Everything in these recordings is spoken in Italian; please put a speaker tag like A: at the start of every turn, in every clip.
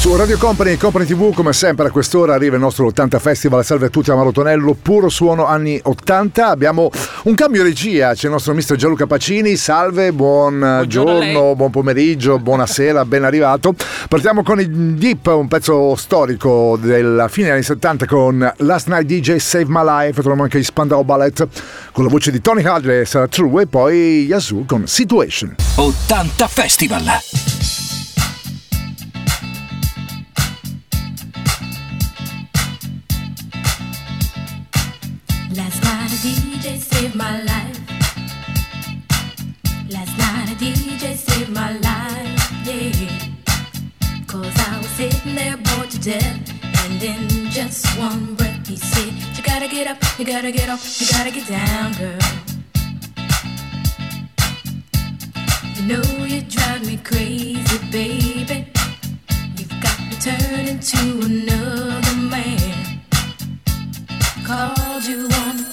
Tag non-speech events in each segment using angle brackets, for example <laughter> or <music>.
A: Su Radio Company e Company TV, come sempre a quest'ora arriva il nostro 80 Festival. Salve a tutti, Amaro Tonello, puro suono anni 80. Abbiamo un cambio regia, c'è il nostro mister Gianluca Pacini. Salve, buon giorno, buon pomeriggio, buonasera, <laughs> ben arrivato. Partiamo con il Deep, un pezzo storico della fine degli anni 70 con Last Night DJ Save My Life. Troviamo anche gli Spandau Ballet con la voce di Tony Hadley, True e poi Yazoo con Situation.
B: 80 Festival.
C: And in just one breath, he said, You gotta get up, you gotta get off, you gotta get down, girl. You know you drive me crazy, baby. You've got me turning to another man. Called you on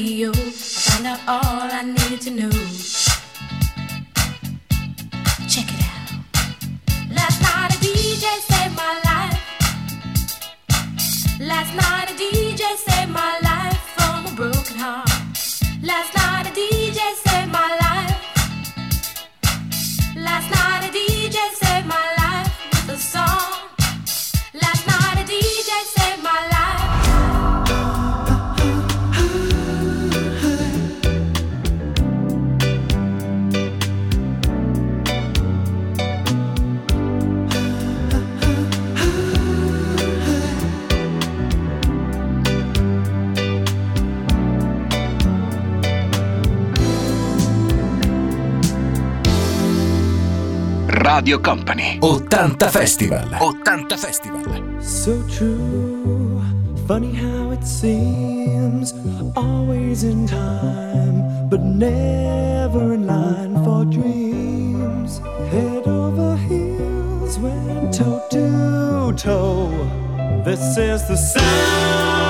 C: radio, I found out all I needed to know.
B: Radio Company. 80 Festival. 80 Festival.
D: So true. Funny how it seems. Always in time, but never in line for dreams. Head over heels, went toe to toe. This is the sound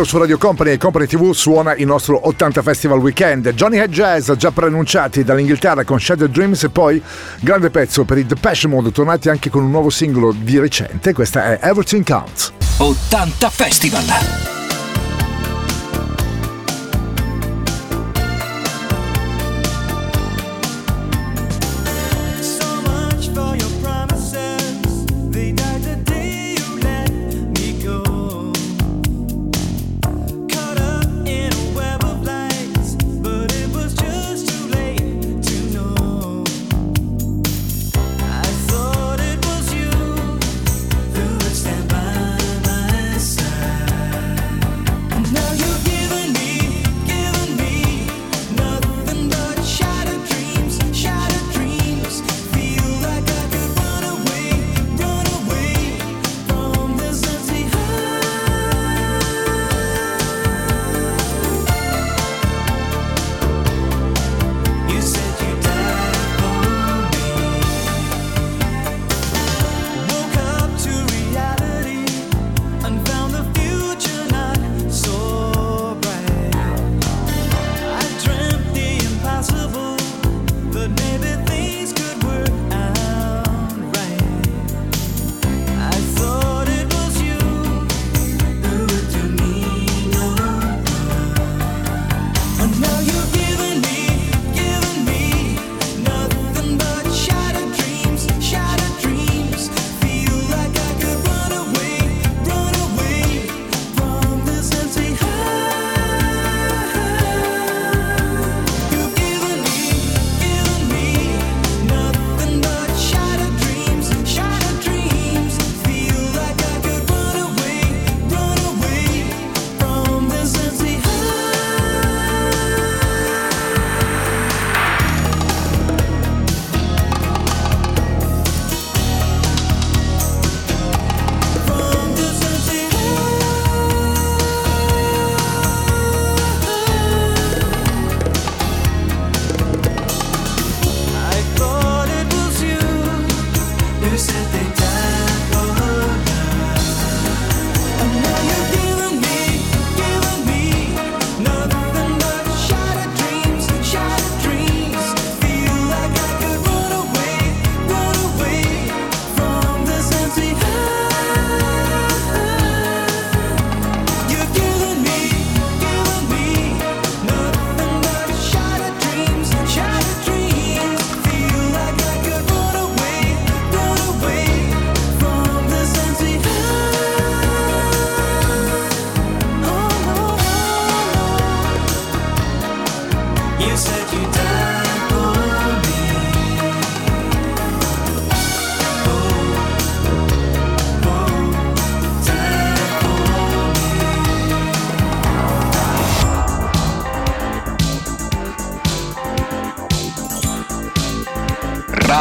A: Tonello su Radio Company e Company TV suona il nostro 80 Festival Weekend. Johnny Head Jazz già preannunciati dall'Inghilterra con Shadow Dreams e poi grande pezzo per i Depeche Mode tornati anche con un nuovo singolo di recente. Questa è Everything Counts.
B: 80 Festival.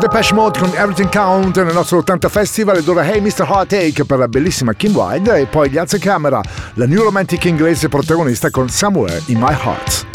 A: Depeche Mode con Everything Count nel nostro 80 Festival ed ora Hey Mr. Heartache per la bellissima Kim Wilde e poi gli alza camera la new romantic inglese protagonista con Somewhere in My Heart.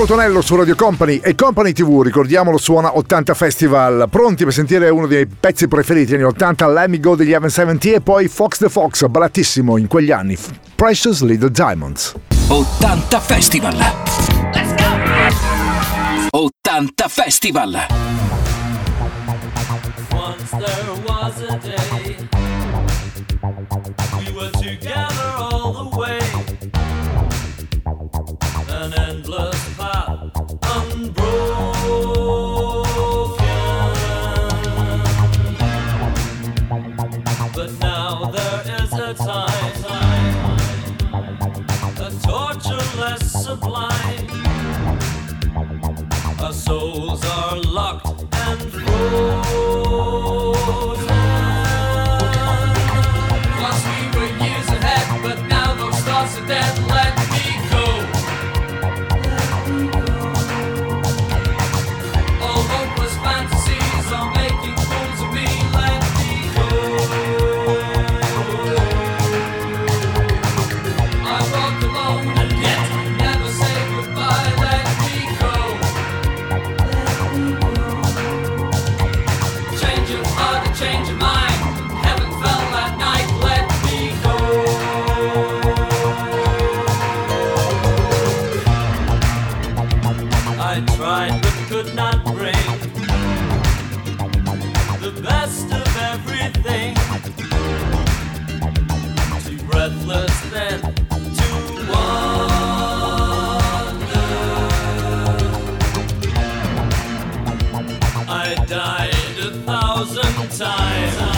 A: Mauro Tonello su Radio Company e Company TV, ricordiamolo, suona 80 Festival. Pronti per sentire uno dei pezzi preferiti negli 80, Let Me Go degli Heaven 70 e poi Fox the Fox, ballatissimo in quegli anni, Precious Little Diamonds.
B: 80 Festival. Let's go! 80 Festival.
E: Once there was a day best of everything. Too breathless then to wonder. I died a thousand times.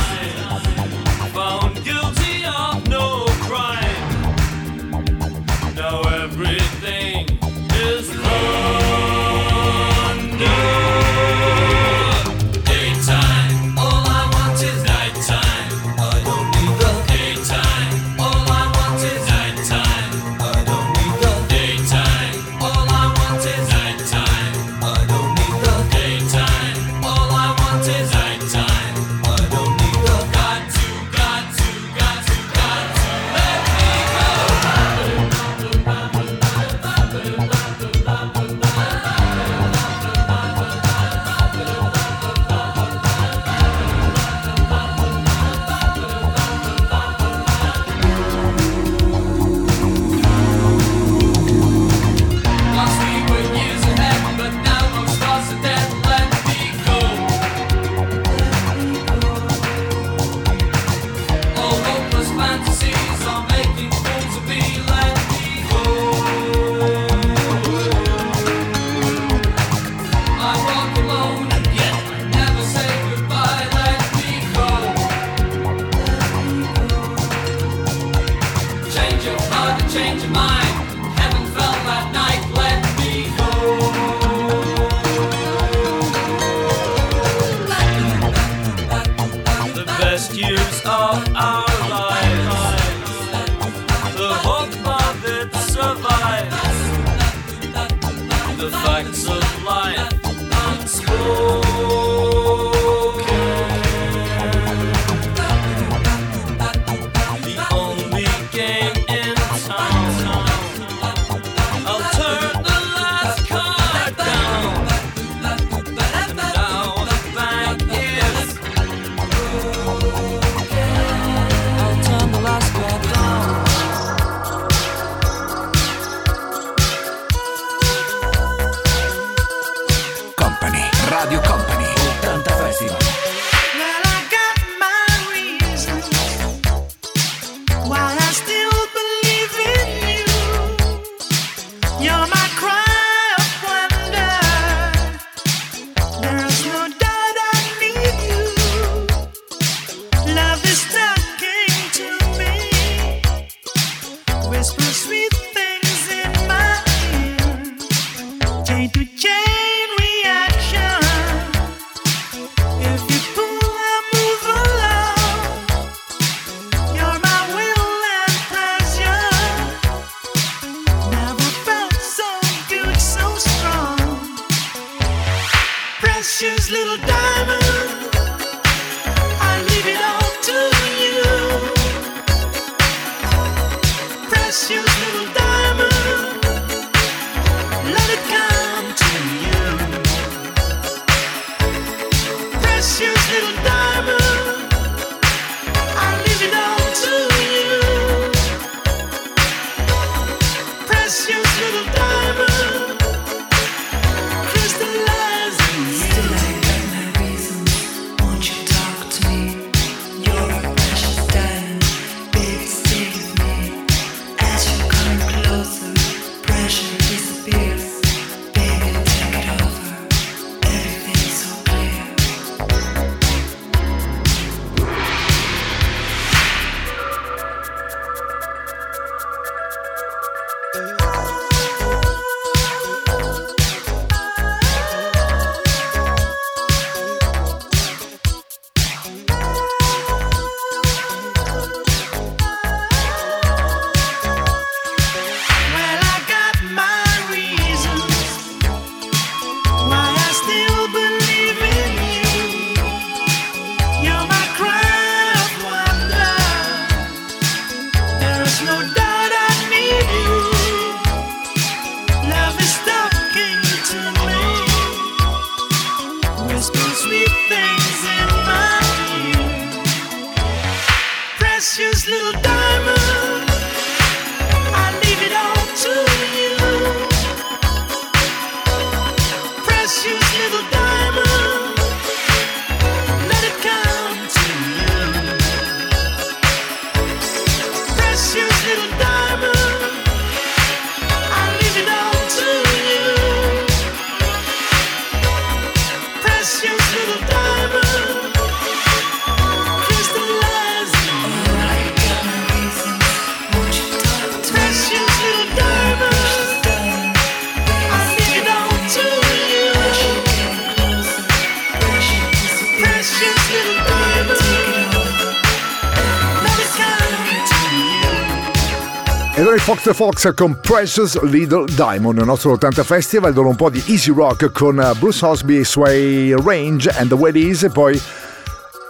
F: Fox the Fox con Precious Little Diamond, il nostro 80 Festival, dove un po' di easy rock con eh, Bruce Hosby, Sway Range and the Way Is e poi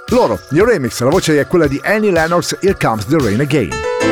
F: loro, gli remix, la voce è quella di Annie Lennox, Here Comes the Rain Again.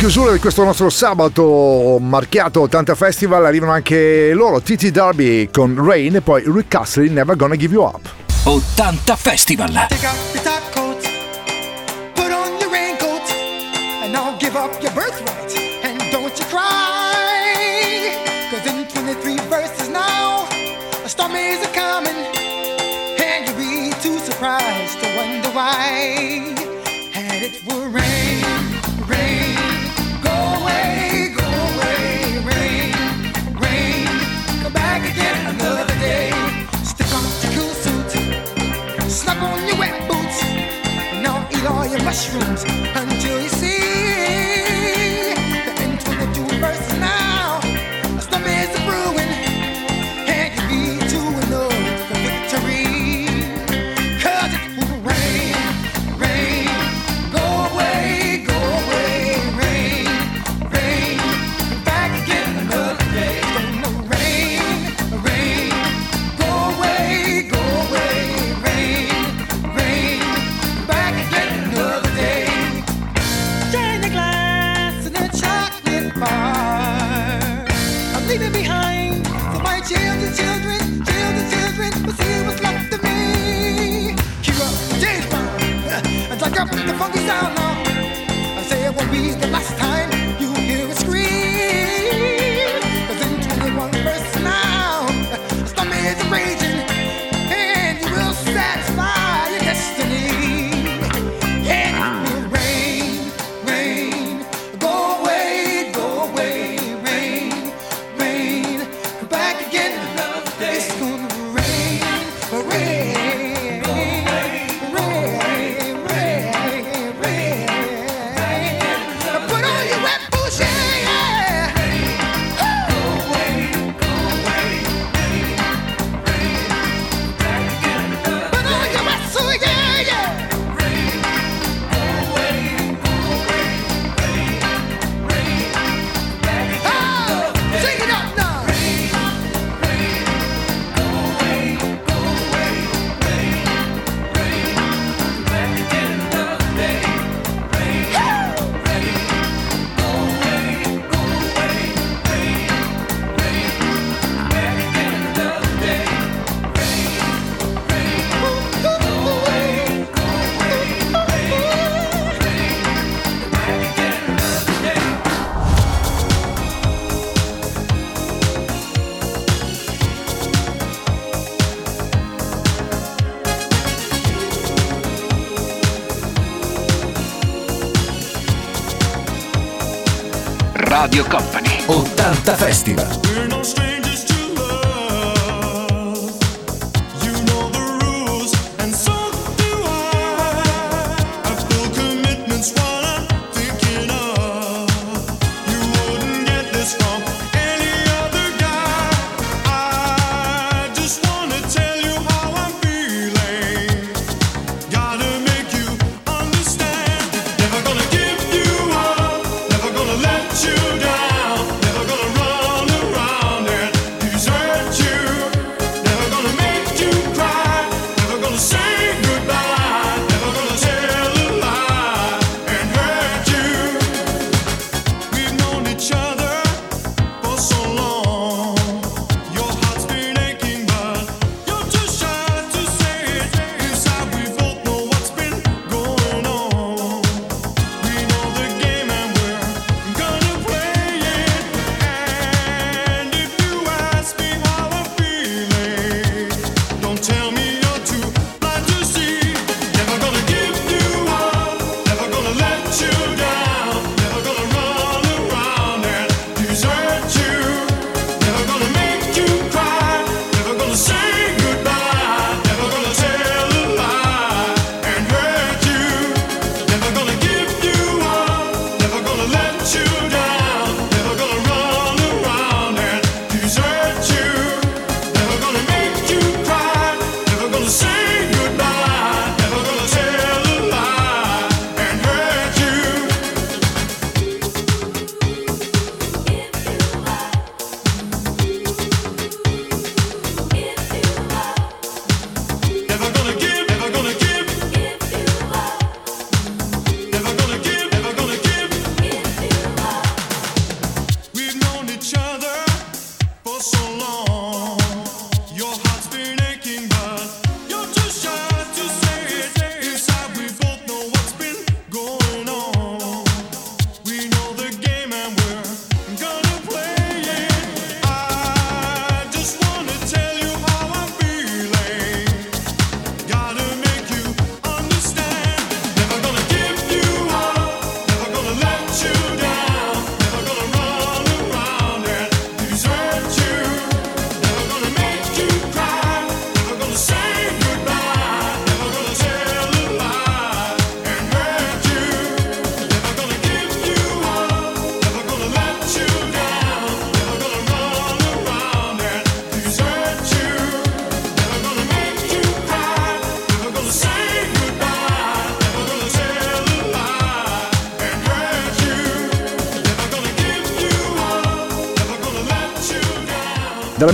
A: chiusura di questo nostro sabato marchiato 80 Festival arrivano anche loro, TT Derby con Rain e poi Rick Castley Never Gonna Give You Up.
B: 80 Festival!
G: Put on your raincoat and I'll give up your birthright. mushrooms.
A: Festiva.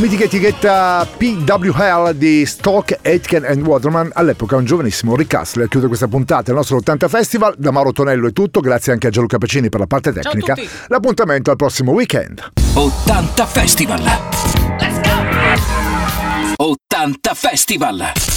A: Mitica etichetta PWL di Stock, Aitken and Waterman, all'epoca un giovanissimo Rick Astley. A chiudere questa puntata del nostro 80 Festival, da Mauro Tonello è tutto, grazie anche a Gianluca Pacini per la parte tecnica.
H: tutti.
A: L'appuntamento al prossimo weekend.
B: 80 Festival! 80 Festival!